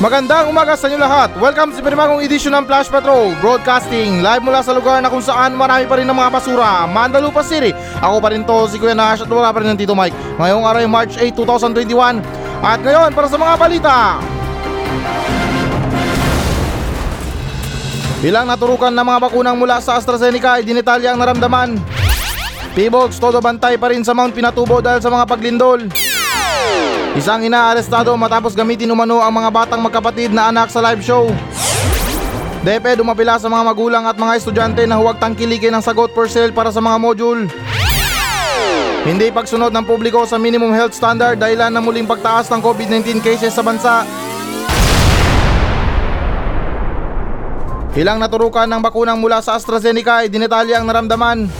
Magandang umaga sa inyo lahat. Welcome sa pinamagong edisyon ng Flash Patrol Broadcasting live mula sa lugar na kung saan marami pa rin ng mga basura, Mandalupa City. Ako pa rin to, si Kuya Nash at wala pa rin ng Tito Mike. Ngayong araw March 8, 2021. At ngayon, para sa mga balita. Bilang naturukan ng mga bakunang mula sa AstraZeneca ay dinetalya ang naramdaman. P-Box, todo bantay pa rin sa Mount Pinatubo dahil sa mga paglindol. Isang inaarestado matapos gamitin umano ang mga batang magkapatid na anak sa live show. DepEd dumapila sa mga magulang at mga estudyante na huwag tangkilikin ang sagot per sale para sa mga module. Hindi pagsunod ng publiko sa minimum health standard dahilan ng muling pagtaas ng COVID-19 cases sa bansa. Ilang naturukan ng bakunang mula sa AstraZeneca ay dinetalya ang naramdaman.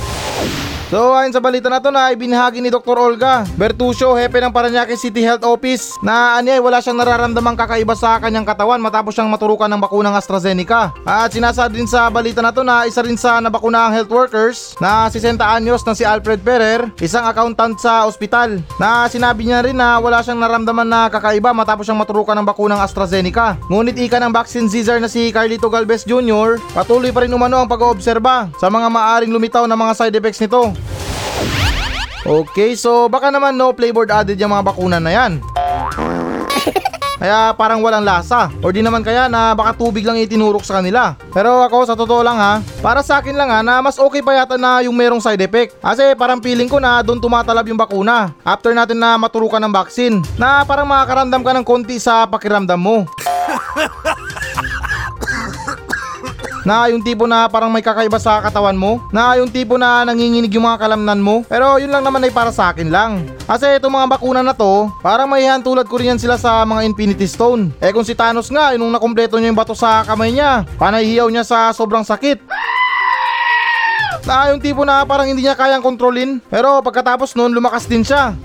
So ayon sa balita na to na ibinahagi ni Dr. Olga Bertuccio, hepe ng Paranaque City Health Office na anyay wala siyang nararamdamang kakaiba sa kanyang katawan matapos siyang maturukan ng bakunang AstraZeneca. At sinasabi din sa balita na to na isa rin sa nabakunahang health workers na 60 anyos na si Alfred Ferrer, isang accountant sa ospital na sinabi niya rin na wala siyang naramdaman na kakaiba matapos siyang maturukan ng bakunang AstraZeneca. Ngunit ika ng vaccine Caesar na si Carlito Galvez Jr. patuloy pa rin umano ang pag-oobserba sa mga maaring lumitaw na mga side effects nito. Okay, so baka naman no flavored added yung mga bakuna na yan. Kaya parang walang lasa. Or di naman kaya na baka tubig lang itinurok sa kanila. Pero ako sa totoo lang ha, para sa akin lang ha na mas okay pa yata na yung merong side effect. Kasi parang feeling ko na doon tumatalab yung bakuna. After natin na maturukan ng vaccine. Na parang makakaramdam ka ng konti sa pakiramdam mo. Na yung tipo na parang may kakaiba sa katawan mo. Na yung tipo na nanginginig yung mga kalamnan mo. Pero yun lang naman ay para sa akin lang. Kasi itong mga bakuna na to, parang may tulad ko rin yan sila sa mga Infinity Stone. Eh kung si Thanos nga, yung nakompleto niya yung bato sa kamay niya, panahiyaw niya sa sobrang sakit. Na yung tipo na parang hindi niya kayang kontrolin. Pero pagkatapos nun, lumakas din siya.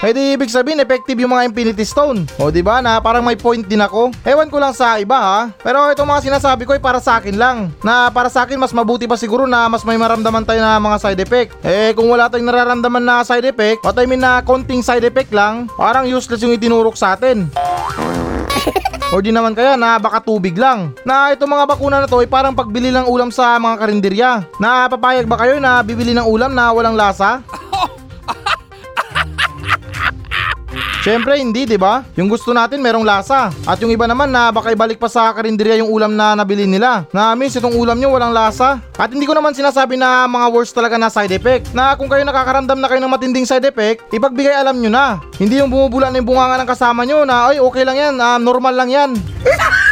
Eh di ibig sabihin effective yung mga Infinity Stone. O di ba na parang may point din ako. Ewan ko lang sa iba ha. Pero itong mga sinasabi ko ay para sa akin lang. Na para sa akin mas mabuti pa siguro na mas may maramdaman tayo na mga side effect. Eh kung wala tayong nararamdaman na side effect, what I mean na konting side effect lang, parang useless yung itinurok sa atin. Or di naman kaya na baka tubig lang. Na itong mga bakuna na to ay parang pagbili ng ulam sa mga karinderya. Na papayag ba kayo na bibili ng ulam na walang lasa? Siyempre hindi, 'di ba? Yung gusto natin merong lasa. At yung iba naman na baka ibalik pa sa karinderya yung ulam na nabili nila. Na miss itong ulam nyo walang lasa. At hindi ko naman sinasabi na mga worst talaga na side effect. Na kung kayo nakakaramdam na kayo ng matinding side effect, ipagbigay alam nyo na. Hindi yung bumubula na yung bunganga ng kasama nyo na ay okay lang yan, ah, normal lang yan.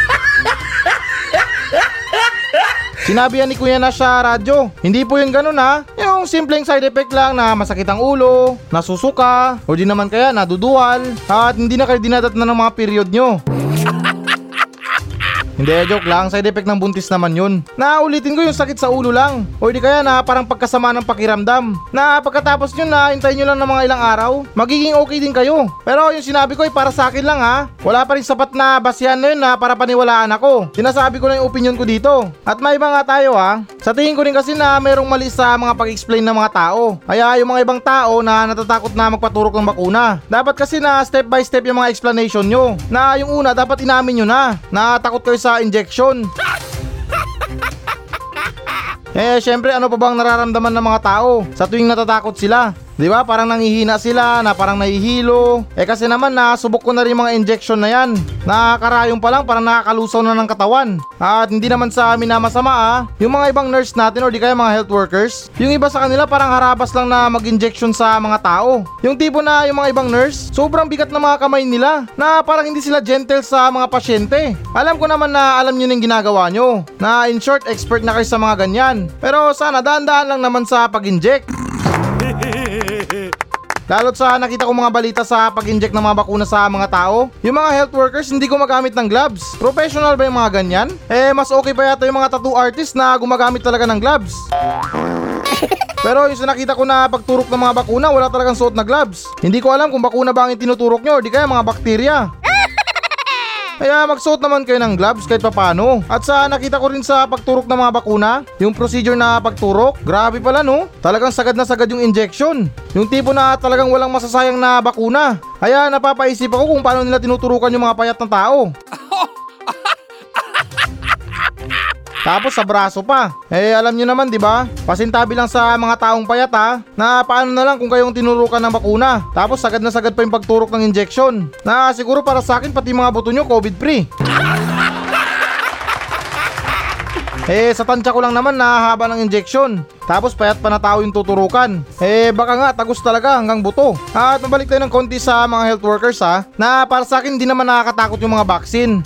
Sinabi ni Kuya na sa radyo. Hindi po yung ganun ha. Yung simpleng side effect lang na masakit ang ulo, nasusuka, o di naman kaya naduduwal, at hindi na kayo dinadatnan ng mga period nyo. Hindi, joke lang. Side effect ng buntis naman yun. Naulitin ko yung sakit sa ulo lang. O di kaya na parang pagkasama ng pakiramdam. Na pagkatapos nyo na hintayin nyo lang ng mga ilang araw, magiging okay din kayo. Pero yung sinabi ko ay para sa akin lang ha. Wala pa rin sapat na basihan na yun na para paniwalaan ako. Sinasabi ko lang yung opinion ko dito. At may iba nga tayo ha. Sa tingin ko rin kasi na merong mali sa mga pag-explain ng mga tao. Kaya yung mga ibang tao na natatakot na magpaturok ng bakuna. Dapat kasi na step by step yung mga explanation nyo. Na yung una dapat inamin nyo na. Na takot kayo sa injection. Eh, syempre, ano pa bang nararamdaman ng mga tao sa tuwing natatakot sila? Di ba? Parang nangihina sila, na parang nahihilo. Eh kasi naman nasubok ko na rin mga injection na yan. Nakakarayong pa lang, parang nakakalusaw na ng katawan. At hindi naman sa amin na masama ah. Yung mga ibang nurse natin or di kaya mga health workers, yung iba sa kanila parang harabas lang na mag-injection sa mga tao. Yung tipo na yung mga ibang nurse, sobrang bigat ng mga kamay nila. Na parang hindi sila gentle sa mga pasyente. Alam ko naman na alam nyo yung ginagawa nyo. Na in short, expert na kayo sa mga ganyan. Pero sana daan-daan lang naman sa pag-inject. Lalo't sa nakita ko mga balita sa pag-inject ng mga bakuna sa mga tao, yung mga health workers hindi gumagamit ng gloves. Professional ba yung mga ganyan? Eh, mas okay pa yata yung mga tattoo artist na gumagamit talaga ng gloves. Pero yung sa nakita ko na pagturok ng mga bakuna, wala talagang suot na gloves. Hindi ko alam kung bakuna ba ang itinuturok nyo o di kaya mga bakterya. Kaya magsuot naman kayo ng gloves kahit papano. At sa nakita ko rin sa pagturok ng mga bakuna, yung procedure na pagturok, grabe pala no. Talagang sagad na sagad yung injection. Yung tipo na talagang walang masasayang na bakuna. Kaya napapaisip ako kung paano nila tinuturukan yung mga payat ng tao. Tapos sa braso pa. Eh alam nyo naman 'di ba? Pasintabi lang sa mga taong payat ha, na paano na lang kung kayong tinurukan ng bakuna. Tapos sagad na sagad pa yung pagturok ng injection. Na siguro para sa akin pati mga buto nyo COVID free. Eh sa tansya ko lang naman nahahaba ng injection. Tapos payat pa na tao yung tuturukan. Eh baka nga tagos talaga hanggang buto. At mabalik tayo ng konti sa mga health workers ha. Na para sa akin hindi naman nakakatakot yung mga vaccine.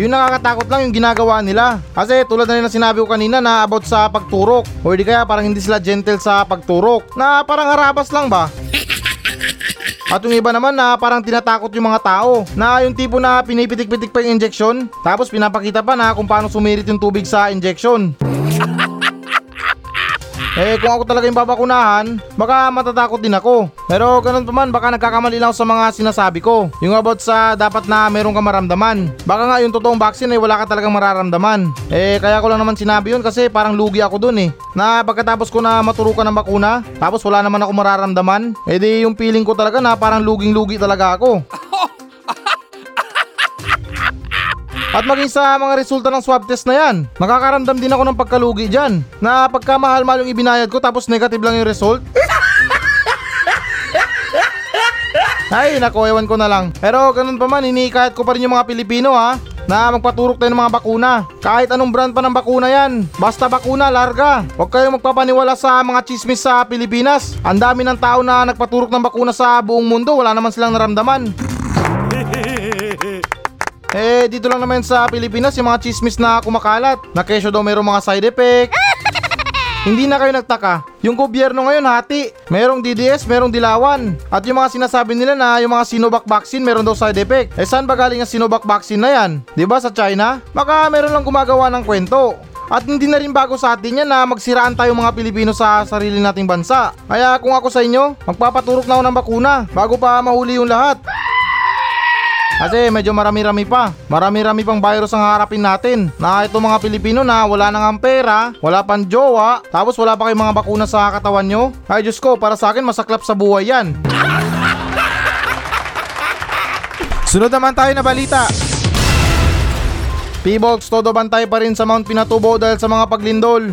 Yung nakakatakot lang yung ginagawa nila. Kasi tulad na rin na sinabi ko kanina na about sa pagturok. O di kaya parang hindi sila gentle sa pagturok. Na parang harabas lang ba? At yung iba naman na parang tinatakot yung mga tao na yung tipo na pinipitik-pitik pa yung injection tapos pinapakita pa na kung paano sumirit yung tubig sa injection. Eh kung ako talaga yung babakunahan, baka matatakot din ako. Pero ganun pa man, baka nagkakamali lang ako sa mga sinasabi ko. Yung about sa dapat na meron ka maramdaman. Baka nga yung totoong vaccine ay wala ka talagang mararamdaman. Eh kaya ko lang naman sinabi yun kasi parang lugi ako dun eh. Na pagkatapos ko na maturukan ng bakuna, tapos wala naman ako mararamdaman, eh di yung feeling ko talaga na parang luging-lugi talaga ako. At maging sa mga resulta ng swab test na yan, nakakaramdam din ako ng pagkalugi dyan. Na pagkamahal-mahal yung ibinayad ko tapos negative lang yung result. Ay, nako, ewan ko na lang. Pero ganun pa man, hinikayat ko pa rin yung mga Pilipino ha na magpaturok tayo ng mga bakuna. Kahit anong brand pa ng bakuna yan. Basta bakuna, larga. Huwag kayong magpapaniwala sa mga chismis sa Pilipinas. Ang dami ng tao na nagpaturok ng bakuna sa buong mundo, wala naman silang naramdaman. Eh, dito lang naman sa Pilipinas yung mga chismis na kumakalat. Na kesyo daw mayroong mga side effect. Hindi na kayo nagtaka. Yung gobyerno ngayon hati. Merong DDS, merong dilawan. At yung mga sinasabi nila na yung mga Sinovac vaccine meron daw side effect. Eh saan ba galing ang Sinovac vaccine na yan? 'Di ba sa China? Baka meron lang gumagawa ng kwento. At hindi na rin bago sa atin yan na magsiraan tayo mga Pilipino sa sarili nating bansa. Kaya kung ako sa inyo, magpapaturok na ako ng bakuna bago pa mahuli yung lahat. Kasi medyo marami-rami pa. Marami-rami pang virus ang harapin natin. Na ito mga Pilipino na wala nang ang pera, wala pang jowa, tapos wala pa kayong mga bakuna sa katawan nyo. Ay Diyos ko, para sa akin masaklap sa buhay yan. Sunod naman tayo na balita. P-Box, todo bantay pa rin sa Mount Pinatubo dahil sa mga paglindol.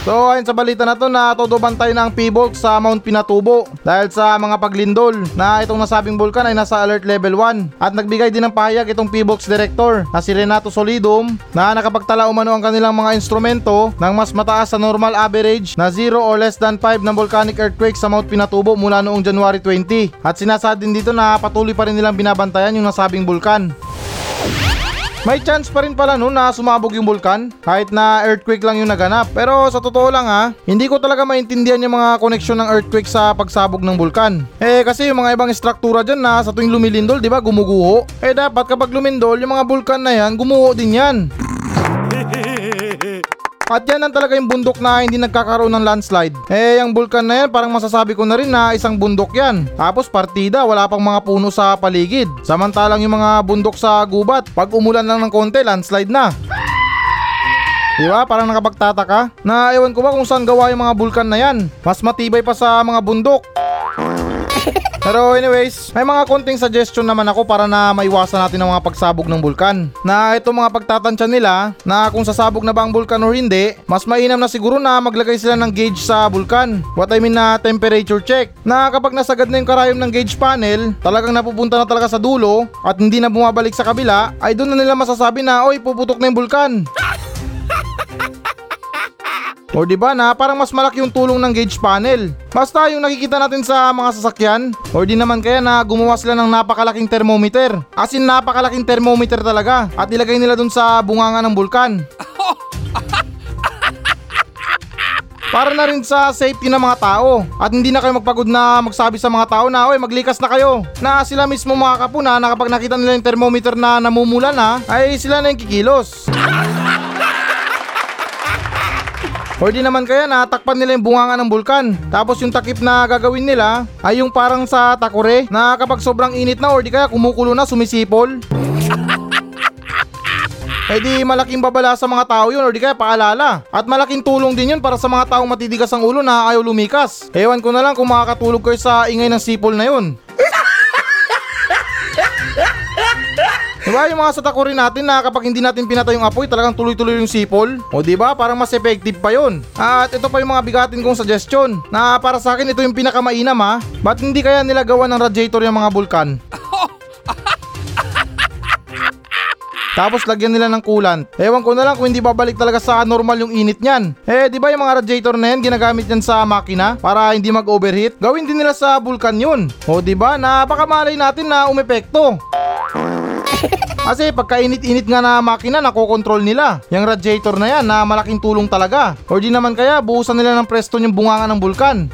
So ayon sa balita na to na todo bantay ng P-Box sa Mount Pinatubo dahil sa mga paglindol na itong nasabing bulkan ay nasa alert level 1 at nagbigay din ng pahayag itong P-Box director na si Renato Solidum na nakapagtala umano ang kanilang mga instrumento ng mas mataas sa normal average na 0 or less than 5 ng volcanic earthquake sa Mount Pinatubo mula noong January 20 at sinasad din dito na patuloy pa rin nilang binabantayan yung nasabing bulkan. May chance pa rin pala no na sumabog yung bulkan kahit na earthquake lang yung naganap. Pero sa totoo lang ha, hindi ko talaga maintindihan yung mga koneksyon ng earthquake sa pagsabog ng bulkan. Eh kasi yung mga ibang struktura dyan na sa tuwing lumilindol, di ba, gumuguho. Eh dapat kapag lumindol, yung mga bulkan na yan, gumuho din yan. At yan ang talaga yung bundok na hindi nagkakaroon ng landslide. Eh, yung bulkan na yan, parang masasabi ko na rin na isang bundok yan. Tapos partida, wala pang mga puno sa paligid. Samantalang yung mga bundok sa gubat, pag umulan lang ng konti, landslide na. Di ba? Parang nakapagtataka. Na ewan ko ba kung saan gawa yung mga bulkan na yan. Mas matibay pa sa mga bundok. Pero anyways, may mga konting suggestion naman ako para na maiwasan natin ang mga pagsabog ng bulkan. Na ito mga pagtatansya nila na kung sasabog na ba ang bulkan o hindi, mas mainam na siguro na maglagay sila ng gauge sa bulkan. What I mean na temperature check. Na kapag nasagad na yung karayom ng gauge panel, talagang napupunta na talaga sa dulo at hindi na bumabalik sa kabila, ay doon na nila masasabi na oy puputok na yung bulkan. O di ba na parang mas malaki yung tulong ng gauge panel. Basta yung nakikita natin sa mga sasakyan, or di naman kaya na gumawa sila ng napakalaking thermometer. As in napakalaking thermometer talaga at ilagay nila dun sa bunganga ng bulkan. Para na rin sa safety ng mga tao at hindi na kayo magpagod na magsabi sa mga tao na oy maglikas na kayo na sila mismo makakapuna na kapag nakita nila yung thermometer na namumula na ay sila na yung kikilos. Or di naman kaya natakpan nila yung bunganga ng bulkan. Tapos yung takip na gagawin nila ay yung parang sa takore na kapag sobrang init na or di kaya kumukulo na sumisipol. Eh di malaking babala sa mga tao yun or di kaya paalala. At malaking tulong din yun para sa mga taong matitigas ang ulo na ayaw lumikas. Ewan ko na lang kung makakatulog kayo sa ingay ng sipol na yun. Diba yung mga satakuri natin na kapag hindi natin pinatay yung apoy talagang tuloy-tuloy yung sipol? O diba parang mas effective pa yun. At ito pa yung mga bigatin kong suggestion na para sa akin ito yung pinakamainam ha. Ba't hindi kaya nila gawa ng radiator yung mga bulkan? Tapos lagyan nila ng coolant. Ewan ko na lang kung hindi babalik talaga sa normal yung init niyan. Eh, di ba yung mga radiator na yan ginagamit yan sa makina para hindi mag-overheat? Gawin din nila sa bulkan yun. O di ba? Napakamalay natin na umepekto. Kasi pagkainit-init nga na makina, nakokontrol nila. Yung radiator na yan na malaking tulong talaga. O di naman kaya, buhusan nila ng Preston yung bunganga ng bulkan.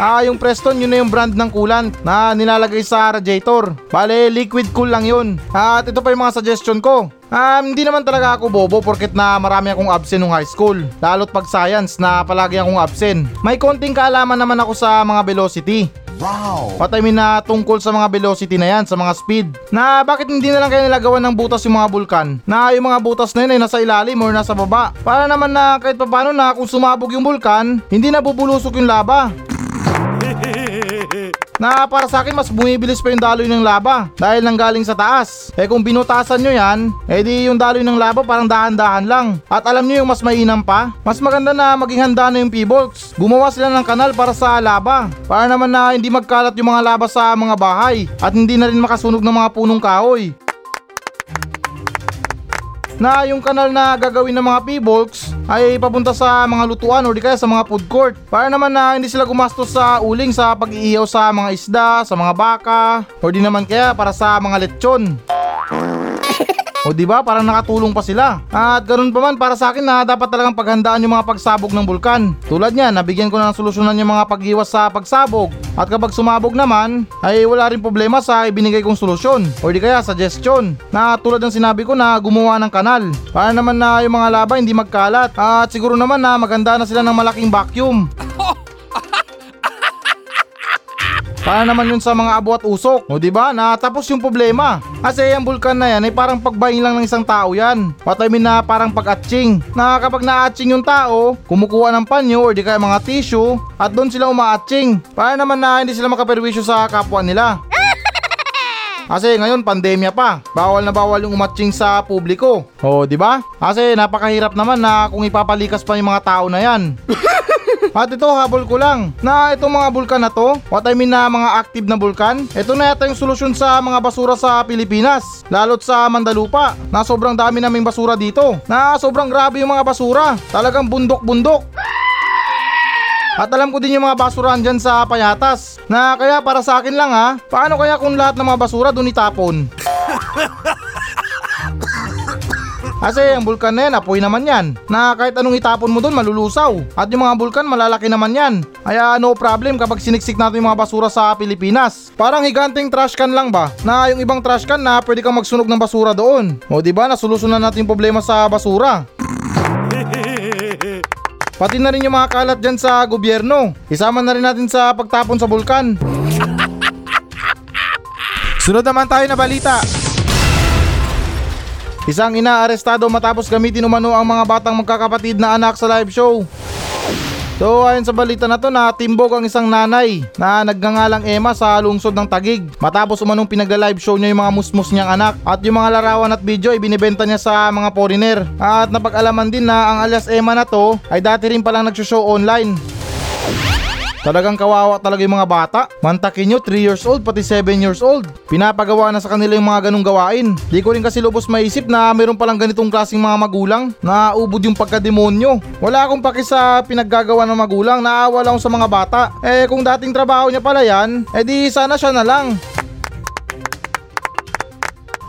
Ah, yung Preston, yun na yung brand ng coolant na nilalagay sa radiator. Bale, liquid cool lang yun. At ito pa yung mga suggestion ko. Um, hindi naman talaga ako bobo porket na marami akong absent nung high school. Lalo't pag science na palagi akong absent. May konting kaalaman naman ako sa mga velocity. Wow! What I mean na tungkol sa mga velocity na yan, sa mga speed. Na bakit hindi na lang kayo nilagawan ng butas yung mga bulkan? Na yung mga butas na yun ay nasa ilalim or nasa baba. Para naman na kahit papano na kung sumabog yung bulkan, hindi na bubulusok yung lava. Na para sa akin mas bumibilis pa yung daloy ng lava dahil nanggaling sa taas. Eh kung binutasan nyo yan, eh di yung daloy ng lava parang dahan-dahan lang. At alam nyo yung mas mainam pa? Mas maganda na maging handa na yung P-Bolts. Gumawa sila ng kanal para sa lava. Para naman na hindi magkalat yung mga lava sa mga bahay at hindi na rin makasunog ng mga punong kahoy na yung kanal na gagawin ng mga P-Bulks ay papunta sa mga lutuan o di kaya sa mga food court. Para naman na hindi sila gumastos sa uling sa pag-iihaw sa mga isda, sa mga baka, o di naman kaya para sa mga lechon. O di ba parang nakatulong pa sila. At ganun pa man para sa akin na dapat talagang paghandaan yung mga pagsabog ng bulkan. Tulad niyan, nabigyan ko na ng solusyonan yung mga paghiwas sa pagsabog. At kapag sumabog naman, ay wala rin problema sa ibinigay kong solusyon. O di kaya suggestion. Na tulad ng sinabi ko na gumawa ng kanal. Para naman na yung mga laba hindi magkalat. At siguro naman na maganda na sila ng malaking vacuum. Para naman yun sa mga abo at usok. O di ba? Natapos yung problema. Kasi yung bulkan na yan ay parang pagbaing lang ng isang tao yan. What I mean na parang pag-atching. Na kapag na-atching yung tao, kumukuha ng panyo or di kaya mga tissue at doon sila uma-atching. Para naman na hindi sila makaperwisyo sa kapwa nila. Kasi ngayon pandemya pa. Bawal na bawal yung umatching sa publiko. O, di ba? Kasi napakahirap naman na kung ipapalikas pa yung mga tao na yan. At ito habol ko lang na itong mga bulkan na to, what I mean na mga active na bulkan, ito na yata yung solusyon sa mga basura sa Pilipinas, lalo't sa Mandalupa, na sobrang dami naming basura dito, na sobrang grabe yung mga basura, talagang bundok-bundok. At alam ko din yung mga basurahan dyan sa Payatas, na kaya para sa akin lang ha, paano kaya kung lahat ng mga basura doon itapon? Kasi ang bulkan na yan, apoy naman yan. Na kahit anong itapon mo doon, malulusaw. At yung mga bulkan, malalaki naman yan. Kaya no problem kapag siniksik natin yung mga basura sa Pilipinas. Parang higanting trash can lang ba? Na yung ibang trash can na pwede kang magsunog ng basura doon. O di ba nasolusyonan natin yung problema sa basura. Pati na rin yung mga kalat dyan sa gobyerno. Isama na rin natin sa pagtapon sa bulkan. Sunod naman tayo na balita. Isang ina arestado matapos gamitin umano ang mga batang magkakapatid na anak sa live show. So ayon sa balita na to na timbog ang isang nanay na nagngangalang Emma sa lungsod ng Tagig. Matapos umanong pinagla-live show niya yung mga musmus niyang anak at yung mga larawan at video ay binibenta niya sa mga foreigner. At napag-alaman din na ang alias Emma na to ay dati rin palang nagsho-show online Talagang kawawa talaga yung mga bata. Mantakin nyo, 3 years old, pati 7 years old. Pinapagawa na sa kanila yung mga ganong gawain. Di ko rin kasi lubos maisip na meron palang ganitong klaseng mga magulang na ubod yung pagkademonyo. Wala akong paki sa pinaggagawa ng magulang, naawa lang sa mga bata. Eh kung dating trabaho niya pala yan, eh di sana siya na lang.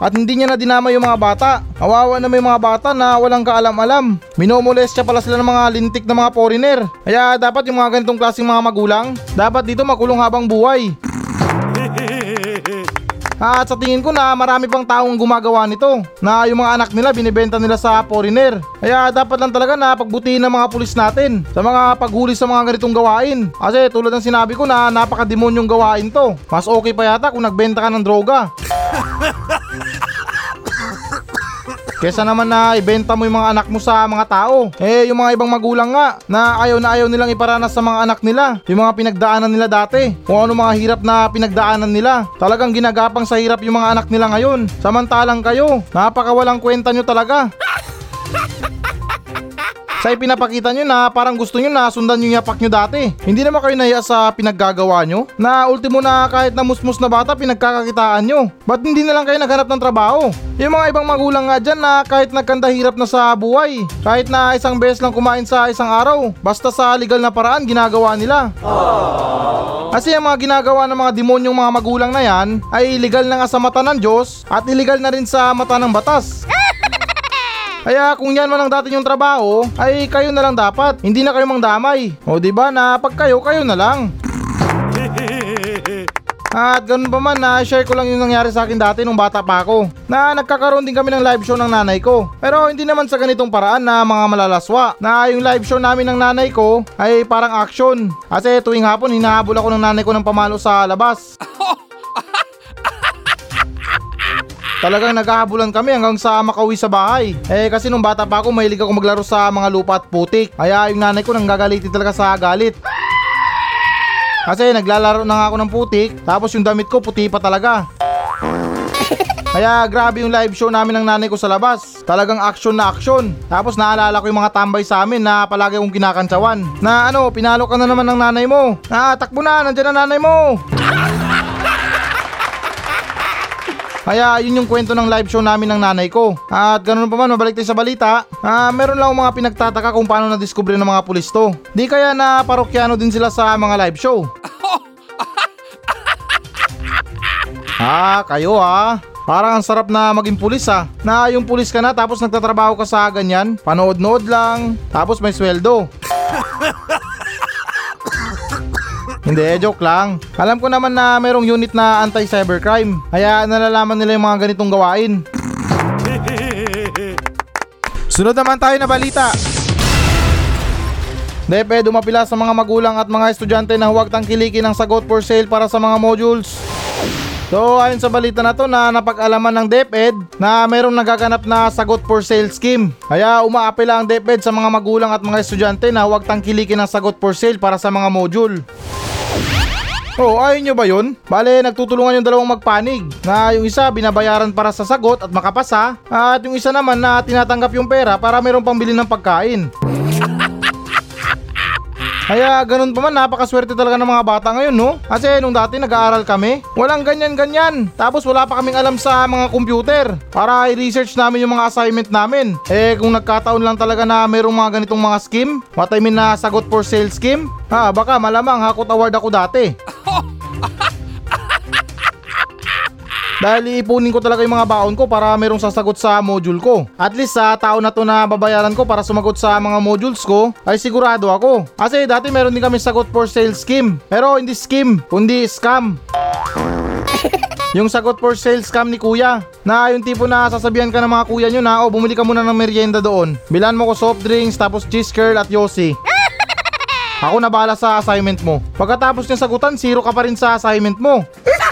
At hindi niya na dinama yung mga bata. Kawawa na may mga bata na walang kaalam-alam. Minomolestya pala sila ng mga lintik na mga foreigner. Kaya dapat yung mga ganitong klaseng mga magulang, dapat dito makulong habang buhay. At sa tingin ko na marami pang taong gumagawa nito na yung mga anak nila binibenta nila sa foreigner. Kaya dapat lang talaga na pagbutihin ng mga pulis natin sa mga paghuli sa mga ganitong gawain. Kasi tulad ng sinabi ko na napakademonyong gawain to. Mas okay pa yata kung nagbenta ka ng droga. Kesa naman na ibenta mo yung mga anak mo sa mga tao. Eh, yung mga ibang magulang nga, na ayaw na ayaw nilang iparanas sa mga anak nila. Yung mga pinagdaanan nila dati. Kung ano mga hirap na pinagdaanan nila. Talagang ginagapang sa hirap yung mga anak nila ngayon. Samantalang kayo, napakawalang kwenta nyo talaga. Sa ipinapakita nyo na parang gusto nyo na sundan yung yapak nyo dati. Hindi naman kayo nahiya sa pinaggagawa nyo? Na ultimo na kahit na musmus na bata pinagkakakitaan nyo. Ba't hindi na lang kayo naghanap ng trabaho? Yung mga ibang magulang nga dyan na kahit nagkanda hirap na sa buhay. Kahit na isang beses lang kumain sa isang araw. Basta sa legal na paraan ginagawa nila. Kasi ang mga ginagawa ng mga demonyong mga magulang na yan ay illegal na nga sa mata ng Diyos at illegal na rin sa mata ng batas. Kaya kung yan man ang dati yung trabaho, ay kayo na lang dapat. Hindi na kayo mangdamay. O di ba na pag kayo, kayo na lang. At ganun pa man na share ko lang yung nangyari sa akin dati nung bata pa ako na nagkakaroon din kami ng live show ng nanay ko pero hindi naman sa ganitong paraan na mga malalaswa na yung live show namin ng nanay ko ay parang action kasi tuwing hapon hinahabol ako ng nanay ko ng pamalo sa labas Talagang naghahabulan kami hanggang sa makauwi sa bahay. Eh kasi nung bata pa ako, mahilig ako maglaro sa mga lupa at putik. Kaya yung nanay ko nang gagalitin talaga sa galit. Kasi naglalaro na nga ako ng putik, tapos yung damit ko puti pa talaga. Kaya grabe yung live show namin ng nanay ko sa labas. Talagang action na action. Tapos naalala ko yung mga tambay sa amin na palagi akong kinakantsawan. Na ano, pinalo ka na naman ng nanay mo. Na takbo na, nandyan na nanay mo. Kaya yun yung kwento ng live show namin ng nanay ko. At ganun pa man, mabalik tayo sa balita. Ah, meron lang mga pinagtataka kung paano na-discover ng mga pulis to. Di kaya na parokyano din sila sa mga live show. ah, kayo ah. Parang ang sarap na maging pulis ah. Na yung pulis ka na tapos nagtatrabaho ka sa ganyan. Panood-nood lang. Tapos may sweldo. Hindi, joke lang. Alam ko naman na merong unit na anti-cybercrime. Kaya nalalaman nila yung mga ganitong gawain. Sunod naman tayo na balita. DepEd dumapila sa mga magulang at mga estudyante na huwag tangkilikin ang sagot for sale para sa mga modules. So ayon sa balita na to na napag-alaman ng DepEd na mayroong nagaganap na sagot for sale scheme. Kaya umaapela ang DepEd sa mga magulang at mga estudyante na huwag tangkilikin ang sagot for sale para sa mga module. Oh, ayun nyo ba yun? Bale, nagtutulungan yung dalawang magpanig na yung isa binabayaran para sa sagot at makapasa at yung isa naman na tinatanggap yung pera para mayroong pambili ng pagkain. Kaya ganun pa man, napakaswerte talaga ng mga bata ngayon, no? Kasi nung dati nag-aaral kami, walang ganyan-ganyan. Tapos wala pa kaming alam sa mga computer para i-research namin yung mga assignment namin. Eh kung nagkataon lang talaga na mayroong mga ganitong mga scheme, what I mean na sagot for sale scheme, ha, baka malamang hakot award ako dati. Dahil iipunin ko talaga yung mga baon ko para merong sasagot sa module ko. At least sa tao na to na babayaran ko para sumagot sa mga modules ko, ay sigurado ako. Kasi dati meron din kami sagot for sale scheme. Pero hindi scheme, kundi scam. Yung sagot for sale scam ni kuya Na yung tipo na sasabihan ka ng mga kuya nyo na Oh bumili ka muna ng merienda doon Bilan mo ko soft drinks tapos cheese curl at yosi Ako na bahala sa assignment mo Pagkatapos ng sagutan zero ka pa rin sa assignment mo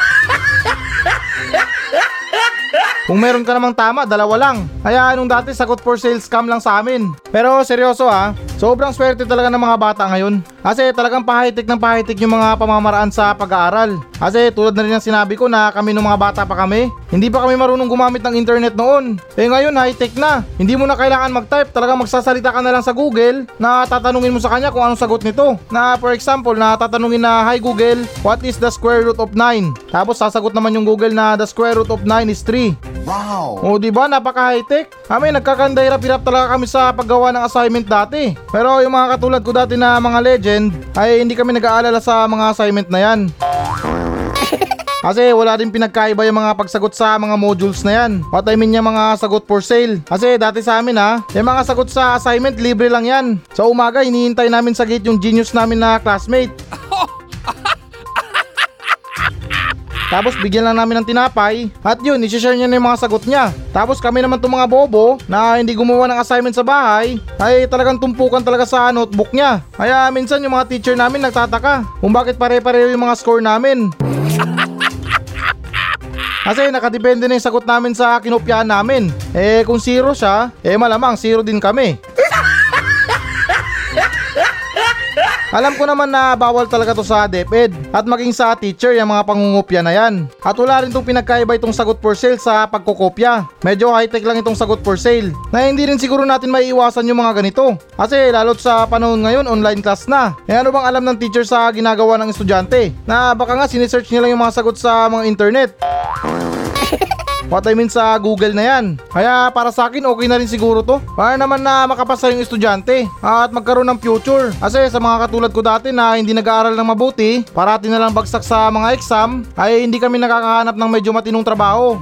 Kung meron ka namang tama, dalawa lang. Kaya nung dati sagot for sale scam lang sa amin. Pero seryoso ha, sobrang swerte talaga ng mga bata ngayon. Kasi talagang pahitik ng pahitik yung mga pamamaraan sa pag-aaral. Kasi tulad na rin ng sinabi ko na kami nung mga bata pa kami, hindi pa kami marunong gumamit ng internet noon. Eh ngayon high-tech na. Hindi mo na kailangan mag-type, talagang magsasalita ka na lang sa Google na tatanungin mo sa kanya kung anong sagot nito. Na for example, na tatanungin na, Hi Google, what is the square root of 9? Tapos sasagot naman yung Google na the square root of 9 is 3. Wow! O di ba napaka high-tech? Kami nagkakanda hirap-hirap talaga kami sa paggawa ng assignment dati. Pero yung mga katulad ko dati na mga legend ay hindi kami nag-aalala sa mga assignment na yan. Kasi wala din pinagkaiba yung mga pagsagot sa mga modules na yan. What I mean yung mga sagot for sale. Kasi dati sa amin ha, yung mga sagot sa assignment libre lang yan. Sa umaga hinihintay namin sa gate yung genius namin na classmate. Tapos bigyan lang namin ng tinapay. At yun, isi-share niya na yung mga sagot niya. Tapos kami naman itong mga bobo na hindi gumawa ng assignment sa bahay ay talagang tumpukan talaga sa notebook niya. Kaya minsan yung mga teacher namin nagtataka kung bakit pare-pareho yung mga score namin. Kasi nakadepende na yung sagot namin sa kinopyahan namin. Eh kung zero siya, eh malamang zero din kami. Alam ko naman na bawal talaga to sa DepEd at maging sa teacher yung mga pangungopya na yan. At wala rin tong pinagkaiba itong sagot for sale sa pagkokopya. Medyo high-tech lang itong sagot for sale na hindi rin siguro natin maiiwasan yung mga ganito. Kasi lalo't sa panahon ngayon online class na. Eh ano bang alam ng teacher sa ginagawa ng estudyante? Na baka nga sinesearch nila yung mga sagot sa mga internet. What I mean sa Google na yan. Kaya para sa akin okay na rin siguro to. Para naman na makapasa yung estudyante at magkaroon ng future. Kasi sa mga katulad ko dati na hindi nag-aaral ng mabuti, parati na lang bagsak sa mga exam, ay hindi kami nakakahanap ng medyo matinong trabaho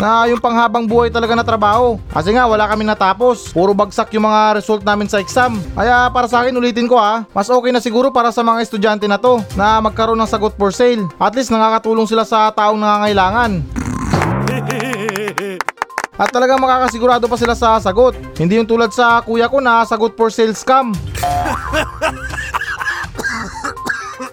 na yung panghabang buhay talaga na trabaho. Kasi nga wala kami natapos. Puro bagsak yung mga result namin sa exam. Kaya para sa akin ulitin ko ha, mas okay na siguro para sa mga estudyante na to na magkaroon ng sagot for sale. At least nakakatulong sila sa taong nangangailangan. At talagang makakasigurado pa sila sa sagot. Hindi yung tulad sa kuya ko na sagot for sale scam.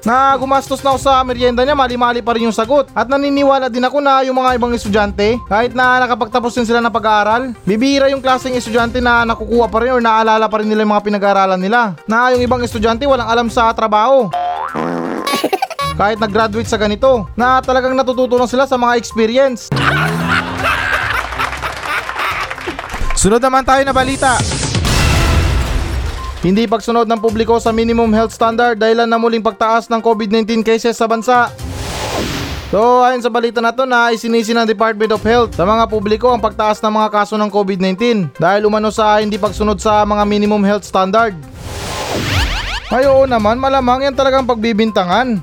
na gumastos na ako sa merienda niya, mali-mali pa rin yung sagot. At naniniwala din ako na yung mga ibang estudyante, kahit na nakapagtapos din sila ng pag-aaral, bibira yung klaseng estudyante na nakukuha pa rin or naalala pa rin nila yung mga pinag-aaralan nila. Na yung ibang estudyante walang alam sa trabaho. kahit nag-graduate sa ganito, na talagang natututo na sila sa mga experience. Sunod naman tayo na balita. Hindi pagsunod ng publiko sa minimum health standard dahilan na muling pagtaas ng COVID-19 cases sa bansa. So ayon sa balita na to na isinisi ng Department of Health sa mga publiko ang pagtaas ng mga kaso ng COVID-19 dahil umano sa hindi pagsunod sa mga minimum health standard. Ay oo naman, malamang yan talagang pagbibintangan.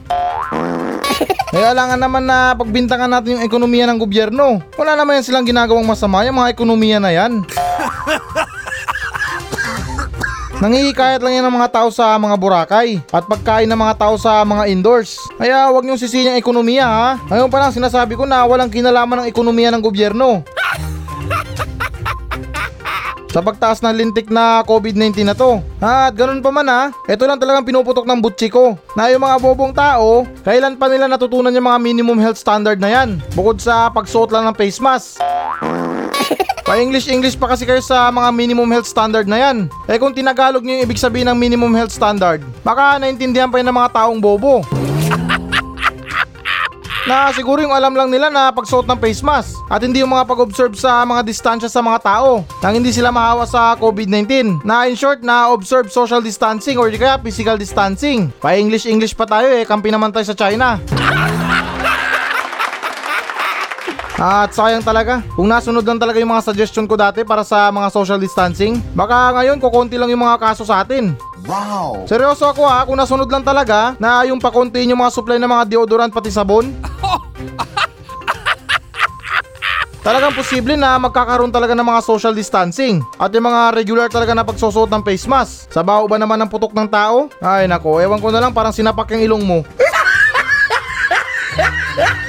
Kaya naman na pagbintangan natin yung ekonomiya ng gobyerno. Wala naman yan silang ginagawang masama yung mga ekonomiya na yan. Nangihikayat lang yan ng mga tao sa mga Boracay at pagkain ng mga tao sa mga indoors. Kaya huwag niyong sisihin ang ekonomiya ha. Ngayon pa lang sinasabi ko na walang kinalaman ng ekonomiya ng gobyerno. Sa pagtaas ng lintik na COVID-19 na to. At ganun pa man ha, ito lang talagang pinuputok ng butsi ko. Na yung mga bobong tao, kailan pa nila natutunan yung mga minimum health standard na yan? Bukod sa pagsuot lang ng face mask. Pa-English-English pa kasi kayo sa mga minimum health standard na yan. Eh kung tinagalog niyo yung ibig sabihin ng minimum health standard, baka naintindihan pa yun ng mga taong bobo. na siguro yung alam lang nila na pagsuot ng face mask at hindi yung mga pag-observe sa mga distansya sa mga tao nang hindi sila mahawa sa COVID-19 na in short na observe social distancing or di kaya physical distancing pa English English pa tayo eh kampi naman tayo sa China at sayang talaga, kung nasunod lang talaga yung mga suggestion ko dati para sa mga social distancing, baka ngayon kukunti lang yung mga kaso sa atin. Wow! Seryoso ako ha, kung nasunod lang talaga na yung pakuntiin yung mga supply ng mga deodorant pati sabon. Talagang posible na magkakaroon talaga ng mga social distancing at yung mga regular talaga na pagsusuot ng face mask. Sa baho ba naman ng putok ng tao? Ay nako, ewan ko na lang parang sinapak yung ilong mo.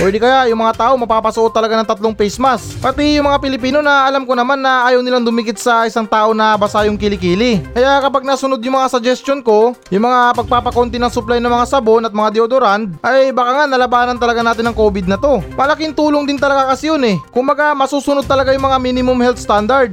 O di kaya yung mga tao mapapasuot talaga ng tatlong face mask. Pati yung mga Pilipino na alam ko naman na ayaw nilang dumikit sa isang tao na basa yung kilikili. Kaya kapag nasunod yung mga suggestion ko, yung mga pagpapakonti ng supply ng mga sabon at mga deodorant, ay baka nga nalabanan talaga natin ng COVID na to. Malaking tulong din talaga kasi yun eh. Kumaga masusunod talaga yung mga minimum health standard.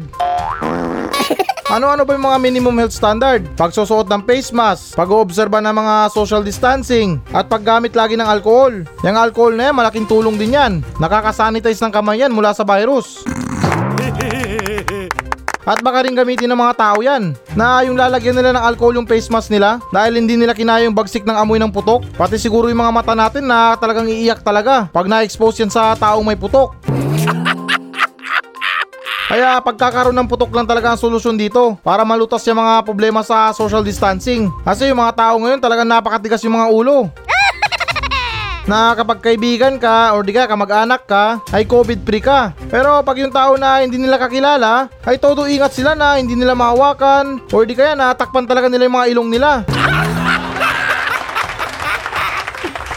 Ano-ano ba yung mga minimum health standard? Pagsusuot ng face mask, pag-oobserba ng mga social distancing, at paggamit lagi ng alcohol. Yung alcohol na yan, malaking tulong din yan. Nakakasanitize ng kamay yan mula sa virus. At baka rin gamitin ng mga tao yan na yung lalagyan nila ng alcohol yung face mask nila dahil hindi nila kinaya yung bagsik ng amoy ng putok. Pati siguro yung mga mata natin na talagang iiyak talaga pag na-expose yan sa taong may putok. Kaya pagkakaroon ng putok lang talaga ang solusyon dito para malutas yung mga problema sa social distancing. Kasi yung mga tao ngayon talagang napakatigas yung mga ulo. na kapag kaibigan ka or di ka kamag-anak ka, ay COVID free ka. Pero pag yung tao na hindi nila kakilala, ay todo ingat sila na hindi nila mahawakan or di kaya natakpan talaga nila yung mga ilong nila.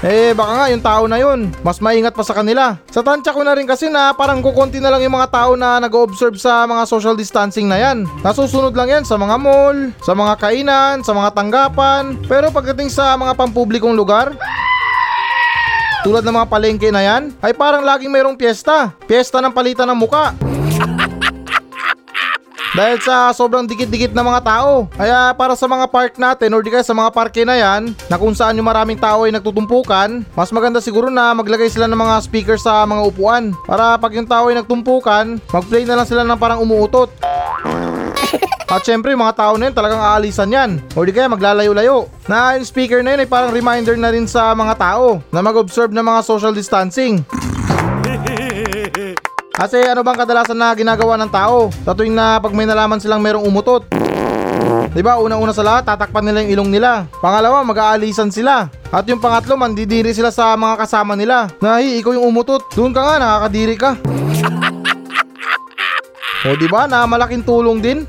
Eh baka nga yung tao na yun, mas maingat pa sa kanila. Sa tansya ko na rin kasi na parang kukunti na lang yung mga tao na nag-observe sa mga social distancing na yan. Nasusunod lang yan sa mga mall, sa mga kainan, sa mga tanggapan. Pero pagdating sa mga pampublikong lugar, tulad ng mga palengke na yan, ay parang laging mayroong piyesta. Piyesta ng palitan ng muka. Dahil sa sobrang dikit-dikit na mga tao. Kaya para sa mga park natin or di kaya sa mga parke na yan, na kung saan yung maraming tao ay nagtutumpukan, mas maganda siguro na maglagay sila ng mga speaker sa mga upuan. Para pag yung tao ay nagtumpukan, mag-play na lang sila ng parang umuutot. At syempre mga tao na yun talagang aalisan yan O di kaya maglalayo-layo Na yung speaker na yun ay parang reminder na rin sa mga tao Na mag-observe ng mga social distancing Kasi ano bang kadalasan na ginagawa ng tao? Sa tuwing na pag may nalaman silang merong umutot. Diba unang-una sa lahat tatakpan nila yung ilong nila. Pangalawa mag-aalisan sila. At yung pangatlo mandidiri sila sa mga kasama nila. Nahi ikaw yung umutot. Doon ka nga nakakadiri ka. O diba na malaking tulong din